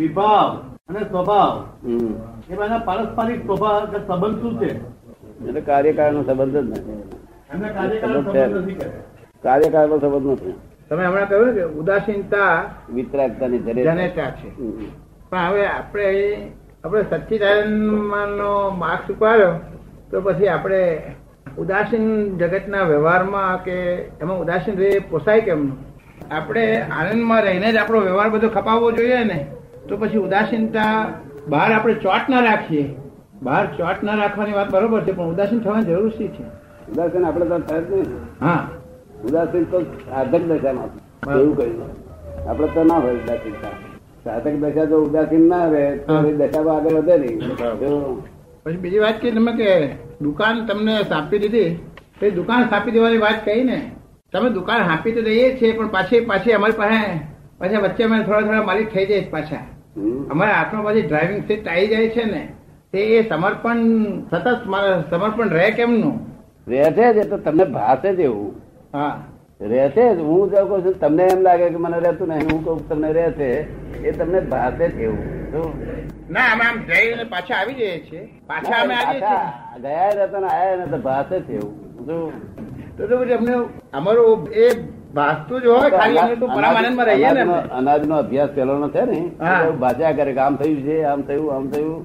વિભાવ અને સ્વભાવ. એ બધા પારસ્પરિક સ્વભાવ સંબંધ શું છે? એટલે કાર્યકાળ નો સંબંધ જ નથી. કાર્યકાળ નો સંબંધ નથી તમે હમણાં કહ્યું કે ઉદાસીનતા વિતરાગતાની જનેતા છે. પણ હવે આપણે આપણે સચ્ચિદાનંદ નો માર્ગ સ્વીકાર્યો તો પછી આપણે ઉદાસીન જગતના વ્યવહારમાં કે એમાં ઉદાસીન રહે પોસાય કેમનું? આપણે આનંદમાં રહીને જ આપણો વ્યવહાર બધો ખપાવવો જોઈએ ને? તો પછી ઉદાસીનતા બહાર આપણે ચોટ ના રાખીએ. બહાર ચોટ ના રાખવાની વાત બરોબર છે પણ ઉદાસીન થવાની જરૂર શી છે? ઉદાસીન આપણે તો થાય જ નહીં. હા. ઉદાસીન તો સાધક દશામાં એવું કહ્યું આપણે તો ના હોય ઉદાસીનતા. સાધક દશા જો ઉદાસીન ના રહે તો દશામાં આગળ વધે નહીં. પછી બીજી વાત કે તમે કે દુકાન તમને સ્થાપી દીધી તો એ દુકાન સ્થાપી દેવાની વાત કહી ને. તમે દુકાન આપી તો દઈએ છીએ પણ પાછી પાછી અમારી પાસે પાછા વચ્ચે મને થોડા થોડા માલિક થઈ જાય પાછા. અમારે હાથમાં પછી ડ્રાઇવિંગ સીટ આવી જાય છે ને તે એ સમર્પણ સતત સમર્પણ રહે કેમનું? રહેશે જ તો તમને ભાષે જ એવું. હા. રહેશે જ. હું જો કહું છું તમને એમ લાગે કે મને રહેતું નહીં હું કહું તમને રહેશે એ તમને ભાષે જ એવું. ના અમે આમ જઈને પાછા આવી જઈએ છીએ. પાછા અમે આવીએ છીએ. ગયા રહેતા ને આયા ને તો ભાષે જ એવું. તો તો અમને અમારું એ વાસ્તુ જ હોય ખાલી અમે તો પરમાનંદમાં રહીએ ને અનાજનો- અભ્યાસ પેલો નો છે ને. ભાજ્યા કરે કે આમ થયું છે આમ થયું આમ થયું.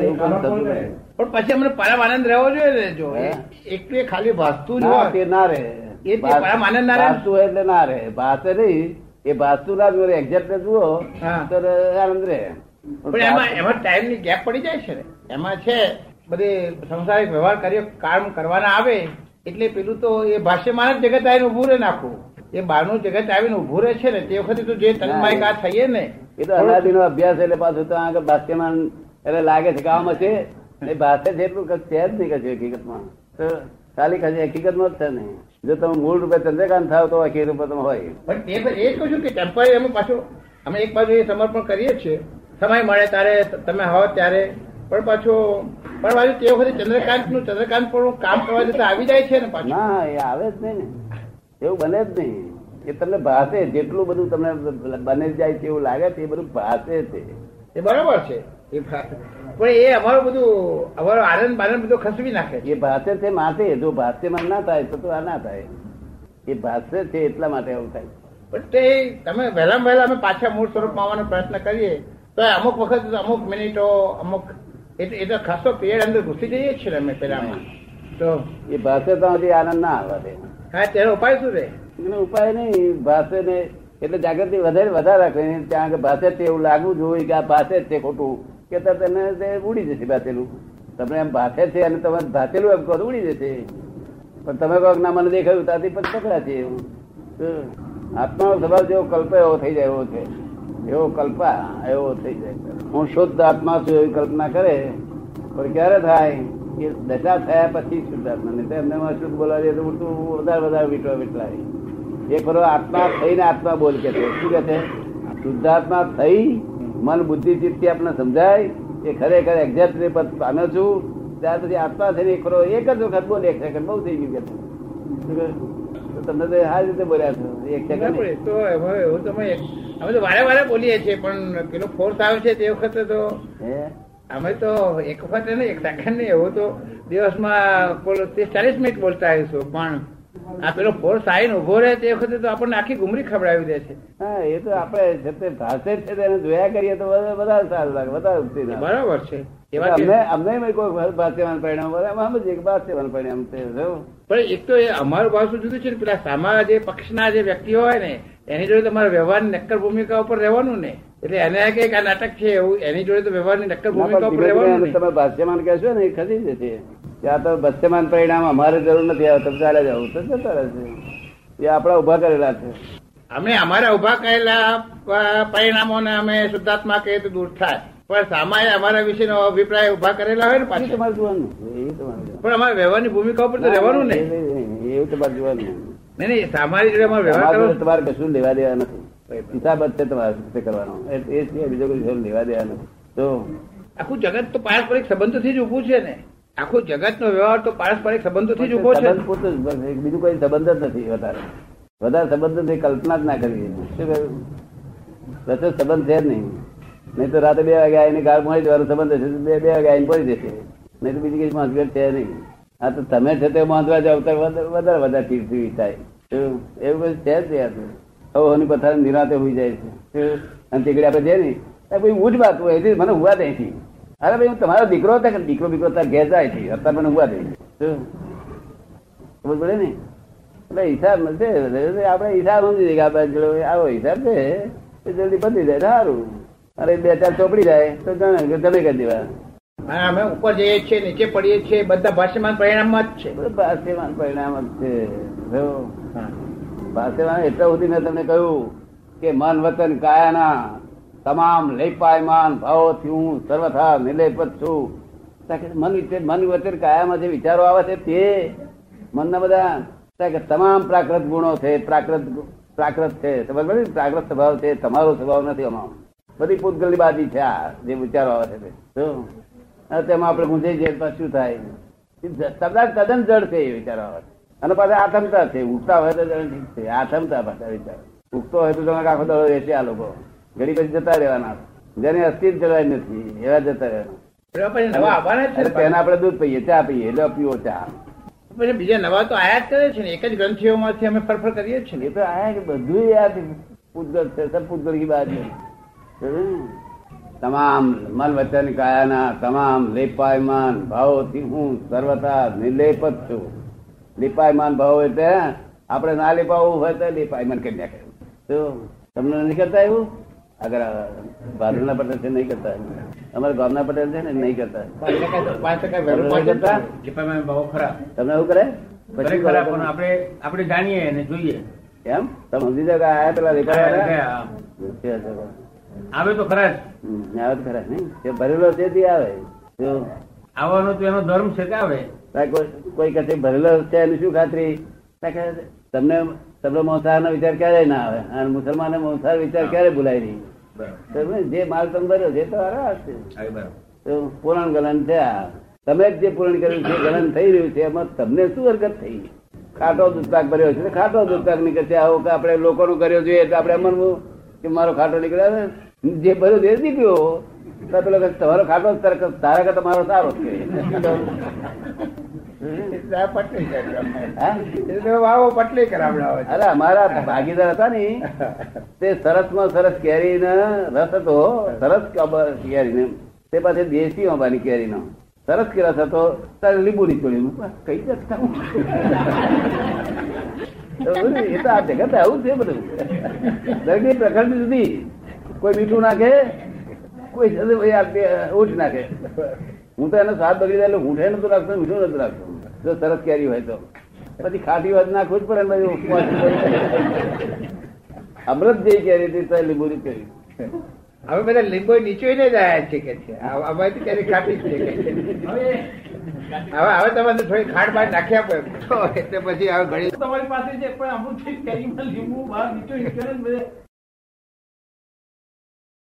એવું પણ થતું નહીં. પણ પછી અમને પરમ આનંદ રહેવો જોઈએ ને જો? એકલી ખાલી ભાસતું જ હોય. તે ના રહે. એ પરમ આનંદ ના રહે? ભાસતું એટલે ના રહે. ભાસે નહીં એ ભાસતું ના જોડે એક્ઝેક્ટ જુઓ તો આનંદ રહે. પણ એમાં એમાં ટાઈમની ગેપ પડી જાય છે ને. એમાં છે બધી સંસારિક વ્યવહાર કાર્ય કામ કરવાના આવે એટલે પેલું તો એ ભાષ્યમાં જ જગત આવીને ઉભું રહે નાખું એ બહારનું જગત આવીને ઉભું રહે છે ને તે વખતે તો જે તન્માયક આ થઈએ ને એ તો અનાદિનો અભ્યાસ એટલે પાછું તો આગળ ભાષ્યમાન એટલે લાગે છે કે છે. એ ભાષે છે એટલું કશું છે જ નહીં કશું હકીકતમાં. તો ખાલી કશું હકીકતમાં જ છે નહીં જો તમે મૂળ રૂપે ચંદ્રકાંત થાવ તો હકીકત રૂપે તમે હોય. પણ તે તો એ કહું છું કે ટેમ્પરરી અમે પાછું અમે એક બાજુ એ સમર્પણ કરીએ છીએ. સમય મળે ત્યારે તમે હો ત્યારે. પણ પાછું પણ પાછું તે વખતે ચંદ્રકાંતનું ચંદ્રકાંત પણ કામ કરવા જતા આવી જાય છે ને પાછું. ના એ આવે જ નહીં ને. એવું બને જ નહીં. એ તમને ભાષે જેટલું બધું તમને બને જાય છે એવું લાગે છે એ બધું ભાષે છે. એ બરાબર છે. એ પણ એ અમારું બધું અમારો આનંદ બાનંદ બધું ખસવી નાખે. એ ભાષે છે માથે. જો ભાષ્યમાં ના થાય તો આ ના થાય. એ ભાષે છે એટલા માટે એવું થાય. પણ તે તમે વહેલા વહેલા અમે પાછા મૂળ સ્વરૂપમાં આવવાનો પ્રયત્ન કરીએ તો અમુક વખત અમુક મિનિટો અમુક એ તો- ખાસો પીરિયડ અંદર ઘૂસી જઈએ છીએ અમે પેલામાં તો એ ભાષે તો હજી આનંદ ના આવવા દે. હા તેનો ઉપાય શું છે? એનો ઉપાય નહીં ભાષે ને એટલે જાગૃતિ વધારે વધારે રાખે ત્યાં ભાષે તે એવું લાગવું જોઈએ કે આ ભાષે છે ખોટું. કે તને તે ઉડી જશે ભાષેલું. તમને એમ ભાષે છે અને તમે ભાષેલું એમ કહો ઉડી જશે. પણ તમે કહો ના મને દેખાયું ત્યાંથી પણ પકડા છે એવું. આત્મા સ્વભાવ જેવો કલ્પ એવો થઈ જાય એવો છે. એવો કલ્પા એવો થઈ જાય. હું શુદ્ધ આત્મા છું એવી કલ્પના કરે. પણ ક્યારે થાય? કે દશા થયા પછી શુદ્ધાત્મા નહીં એમને તો ઉલટું વધારે વધારે વીટવા વીટલાય એ ખરો આત્મા થઈને આત્મા બોલ કે છે. શું કે છે? શુદ્ધાત્મા થઈ મન બુદ્ધિ ચિત્તી આપણે સમજાય એ ખરેખર એક્ઝેક્ટ પદ પામ્યો છું. ત્યાર પછી આત્મા થઈને ખરો એક જ વખત બોલે એક સેકન્ડ બહુ થઈ ગયું કે. શું તો આ રીતે બોલ્યા છો. એક સેકન્ડ તો હવે તમે અમે તો વારે વારે બોલીએ છીએ પણ પેલો ફોર્સ આવે છે તે વખતે તો હે? અમે તો એક વખત ને એક સેકન્ડ ને એવું તો દિવસમાં ત્રીસ ચાલીસ મિનિટ બોલતા આવીશું પણ આ પેલો ફોર સાઈન ઊભો રહે તે વખતે તો આપણને આખી ગુમરી ખવડાવી દે છે. હા એ તો આપણે જતે ભાષે છે તેને જોયા કરીએ તો વધારે સારું લાગે બધા બરાબર છે. અમને કોઈ ભાષ્યવાન પરિણામ બોલે અમે સમજીએ કે ભાષ્યવાન પરિણામ પણ એક તો એ અમારું ભાષું જુદું છે ને પેલા સામા જે પક્ષના જે વ્યક્તિઓ હોય ને એની જોડે તમારા વ્યવહાર નક્કર ભૂમિકા ઉપર રહેવાનું ને. એટલે એને કે આ નાટક છે એવું એની જોડે તો વ્યવહારની નક્કર ભૂમિકા ઉપર રહેવાનું તમે ભાષ્યમાન કહેશો ને એ ખસી જશે. ત્યાં તો ભાષ્યમાન પરિણામ અમારે જરૂર નથી આવે તમે ચાલે જાવ તો જતા રહેશે એ આપણા ઊભા કરેલા છે. અમે અમારા ઊભા કરેલા પરિણામોને અમે શુદ્ધાત્મા કહીએ તો દૂર થાય. પણ સામાએ અમારા વિશેનો અભિપ્રાય ઊભા કરેલા હોય ને પાછી. તમારે જોવાનું. પણ અમારે વ્યવહારની ભૂમિકા ઉપર તો રહેવાનું ને એવું તમારે જોવાનું. નહીં નહીં સામારી જોડે અમારે વ્યવહાર તમારે કશું લેવા દેવા નથી. હિસાબ છે તમારે કરવાનો? એ છે બીજો કોઈ લેવા દેવા નથી. તો આખું જગત તો પારસ્પરિક સંબંધોથી જ ઉભું છે ને. આખું જગતનો વ્યવહાર તો પારસ્પરિક સંબંધોથી જ ઊભો છે બીજું કોઈ સંબંધ જ નથી વધારે. વધારે સંબંધ કલ્પના જ ના કરવી શું કહ્યું? સંબંધ છે જ નહીં. નહીં તો રાતે બે વાગે આવીને ગાળ મળી જવાનો સંબંધ હશે બે બે વાગે આવીને પડી જશે. નહીં તો બીજી કઈ માંસગઢ છે નહીં. આ તો તમે છે તે માંધવા જાવ તો વધારે વધારે ચીડચીડી થાય એવું કઈ છે જ યાર. હવે પથાર નિરાતે હોઈ જાય છે. અને તીકડી આપણે જઈએ ને તો ભાઈ ઉઠ વાત હોય એથી મને હુવા દે છે અરે ભાઈ હું તમારો દીકરો હતા કે દીકરો બીકરો તાર ઘેર જાય છે અત્યારે મને હુવા દે. છે ખબર પડે ને? એટલે હિસાબ નથી આપણે હિસાબ સમજી કે આ બાજુ આવો હિસાબ છે એ જલ્દી પતી જાય સારું. અરે બે ચાર ચોપડી જાય તો જણે જમે કરી દેવા. અમે ઉપર જઈએ છીએ નીચે પડીએ છીએ બધા ભાષ્યમાન પરિણામ જ છે. બધું ભાષ્યમાન પરિણામ જ છે. જો એટલા સુધી મેં તમને કહ્યું કે મન, વતન, કાયાના તમામ લેપાયમાન ભાવોથી હું સર્વથા નિલેપત છું. મન મન વચન કાયામાં જે વિચારો આવે છે તે મનના બધા કે તમામ પ્રાકૃત ગુણો છે, પ્રાકૃત પ્રાકૃત છે. સમજ પડી? પ્રાકૃત સ્વભાવ છે, તમારો સ્વભાવ નથી અમારો. બધી પૂતગલની બાજી છે આ, જે વિચારો આવે છે તેમાં આપણે ગુંજાઈ જઈએ પણ શું થાય? તદ્દન તદ્દન જડ છે એ વિચારો આવે છે. અને પાછા આથમતા છે. ઉગતા હોય તો ઠીક છે. આથમતા પાછા વિચાર. ઉગતો હોય તો તમે આખો દડો રહેશે આ લોકો. ઘડી પછી જતા રહેવાના. જેને અસ્થિર જવાય નથી એવા જતા રહેવાના. તેને આપણે દૂધ પીએ ચા પીએ એટલે પીવો ચા. પછી બીજા નવા તો આયાત કરે છે ને. એક જ ગ્રંથિઓમાંથી અમે ફરફર કરીએ છીએ. ને એ તો આયા બધું યાદ પૂતગલ છે સર પૂતગલ બાત છે તમામ મન વચન કાયાના તમામ લેપાયમાન ભાવોથી હું સર્વથા નિર્લેપ જ છું. લેપાયમાન ભાવો એટલે આપણે ના લીપાવું હોય તો લેપાયમાન કરી નાખે તો તમને નહીં કરતા એવું? અગર ભાદરના પટેલ છે નહીં કરતા અમારા ગામના પટેલ છે ને નહીં કરતા તમને એવું કરે? પછી આપણે આપણે જાણીએ અને જોઈએ. એમ? તમે સમજી જાવ આયા પેલા? આવે. તો ખરા આવે તો ખરા નહીં. ભરેલો તેથી આવે. આવવાનો તો એનો ધર્મ છે કે આવે? કોઈ- કોઈ ભરેલો છે એની શું ખાતરી? તો તમને તમને મોસાર નો વિચાર ક્યારે ના આવે? અને મુસલમાન મોસાર વિચાર ક્યારે ભૂલાય નહીં? તો જે માલ તમે ભર્યો છે તો છે. પૂરણ ગલન છે આ. તમે જ જે પૂરણ કર્યું છે ગલન થઈ રહ્યું છે એમાં તમને શું હરકત થઈ? ખાટો દૂધપાક ભર્યો છે તો ખાટો દૂધપાક નીકળશે આવો કે આપણે નું કર્યો જોઈએ એટલે આપણે માનવું કે મારો ખાટો નીકળ્યો જે ભર્યો તે જ નીકળ્યો. પેલો તમારો ખાટો તારા કે તમારો સારો છે. અરે અમારા ભાગીદાર હતા ને તે સરસમાં સરસ કેરી રસ હતો સરસ કેરી ને તે પાછી દેશી અંબાની કેરી નો સરસ કે રસ હતો. તારે લીંબુ નીકળ્યું કઈ જતા એ તો આ જગત આવું છે બધું. દરેક પ્રકૃતિ સુધી કોઈ મીઠું નાખે કોઈ ઓછ નાખે. હું તો એનો સ્વાદ બગડી જાય એટલે ઊંઠે નતું રાખતો મીઠું નતું રાખતો. જો સરસ કેરી હોય તો. પછી ખાટી વાત નાખવું જ પડે ને બધું અમૃત જેવી કેરી હતી તો લીંબુ ની કેરી. હવે બધા લીંબુ નીચે જ આયા છે કે છે. અમારી તો ખાટી છે હવે હવે તમારે થોડી ખાંડ બહાર નાખ્યા પડે એટલે પછી હવે ઘડી તમારી પાસે છે પણ અમુક કેરીમાં લીંબુ બહાર નીચે ને